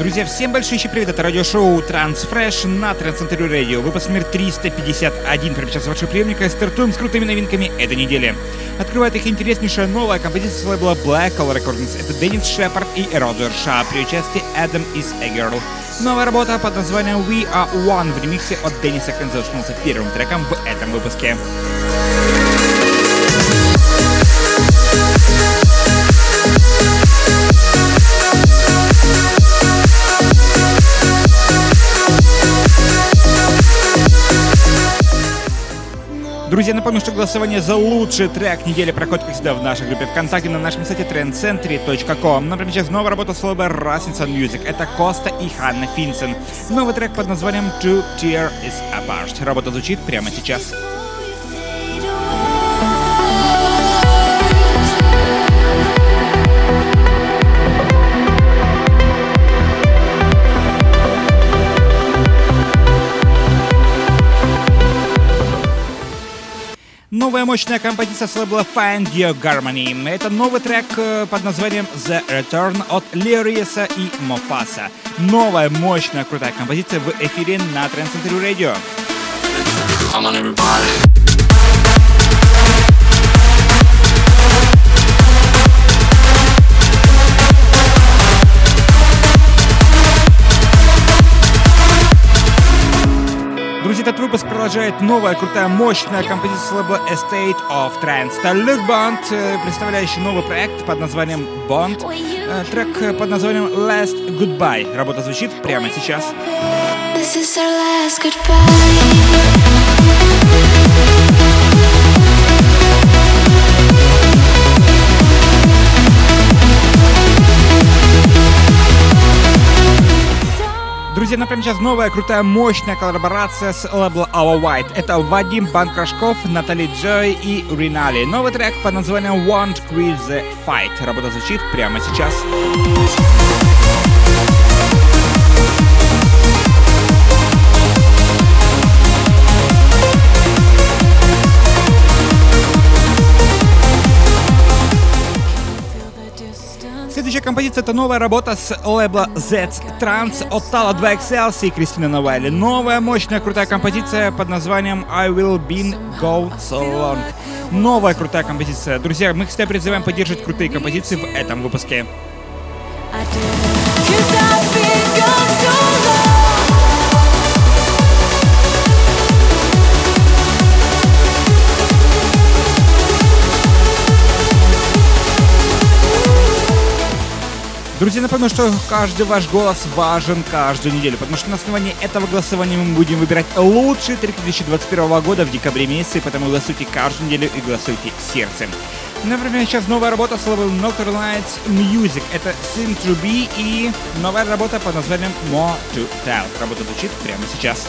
Друзья, всем большой привет, это радиошоу Transfresh на Трансцентре Радио. Выпуск номер 351. Прямо сейчас вашего приемника стартуем с крутыми новинками этой недели. Открывает их интереснейшая новая композиция с лейбла Black Color Recordings. Это Деннис Шепард и Розер Ша при участии Adam is a Girl. Новая работа под названием We Are One в ремиксе от Денниса Кензо становится первым треком в этом выпуске. Друзья, напомню, что голосование за лучший трек недели проходит, как всегда, в нашей группе ВКонтакте на нашем сайте trendcentry.com. Например, сейчас новая работа слова Rasmussen Music. Это Коста и Ханна Финсен. Новый трек под названием Two Tier is Apart. Работа звучит прямо сейчас. Сейчас. Новая мощная композиция с лейбла Find Your Harmony. Это новый трек э, под названием The Return от Лериеса и Мофаса. Новая мощная крутая композиция в эфире на Trend Radio. Come on, everybody. Друзья, этот выпуск продолжает новая крутая мощная композиция с лейбла Estate of Trance. Это Luke Bond, э, представляющий новый проект под названием Bond. Э, трек под названием Last Goodbye. Работа звучит прямо сейчас. This is our last goodbye. Друзья, например, сейчас новая крутая мощная коллаборация с лейбла Our White. Это Вадим Банкрашков, Натали Джой и Ринали. Новый трек под названием Want Quit the Fight. Работа звучит прямо сейчас. Следующая композиция это новая работа с лейбла Z Trans от Tala 2XL и Кристина Новайли. Новая мощная крутая композиция под названием I Will Be Go So Long. Новая крутая композиция. Друзья, мы, кстати, призываем поддерживать крутые композиции в этом выпуске. Друзья, напомню, что каждый ваш голос важен каждую неделю, потому что на основании этого голосования мы будем выбирать лучшие треки 2021 года в декабре месяце, поэтому голосуйте каждую неделю и голосуйте сердцем. Например, сейчас новая работа с лейблом Nocturne Lights Music. Это Seem to Be и новая работа под названием More to Tell. Работа звучит прямо сейчас.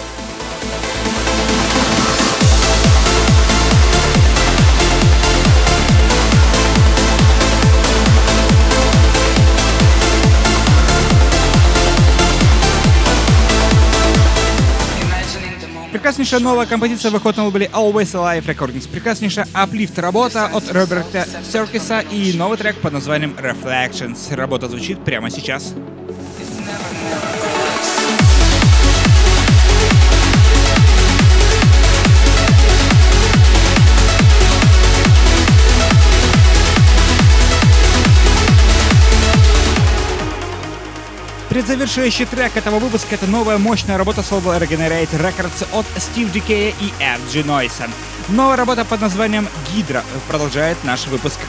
Прекраснейшая новая композиция выходит на лейбле Always Alive Recordings. Прекраснейшая аплифт работа от Роберта Серкиса и новый трек под названием Reflections. Работа звучит прямо сейчас. Предзавершающий трек этого выпуска — это новая мощная работа с лейбла Regenerate Records от Steve Decay и FG Noise. Новая работа под названием «Гидра» продолжает наш выпуск.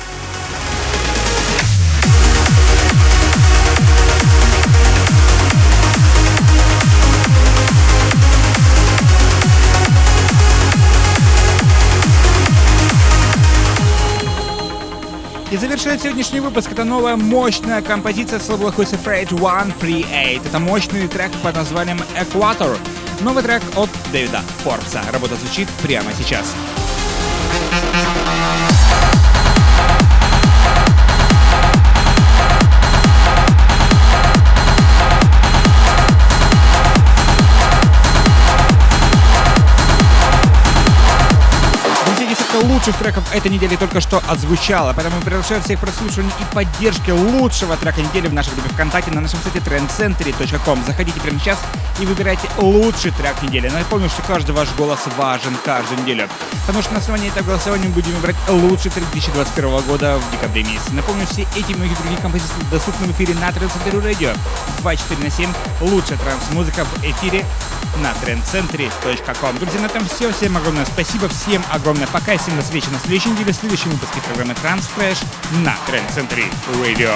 Завершает сегодняшний выпуск это новая мощная композиция с лейбла Who's Afraid 138. Это мощный трек под названием Equator. Новый трек от Дэвида Форбса. Работа звучит прямо сейчас. Лучших треков этой недели только что отзвучало, поэтому приглашаю всех прослушиваний и поддержки лучшего трека недели в нашей группе ВКонтакте на нашем сайте trendcentury.com. Заходите прямо сейчас и выбирайте лучший трек недели. Напомню, что каждый ваш голос важен каждую неделю, потому что на основании этого голосования мы будем выбирать лучший трек 2021 года в декабре месяце. Напомню, все эти многие другие композиции доступны в эфире на Trend Center Radio 24 на 7. Лучшая транс-музыка в эфире на trendcentry.com. Друзья, на этом все. Всем огромное спасибо, всем огромное пока. Всем до встречи на следующей неделе в следующем выпуске программы Transfresh на Trend Century Radio.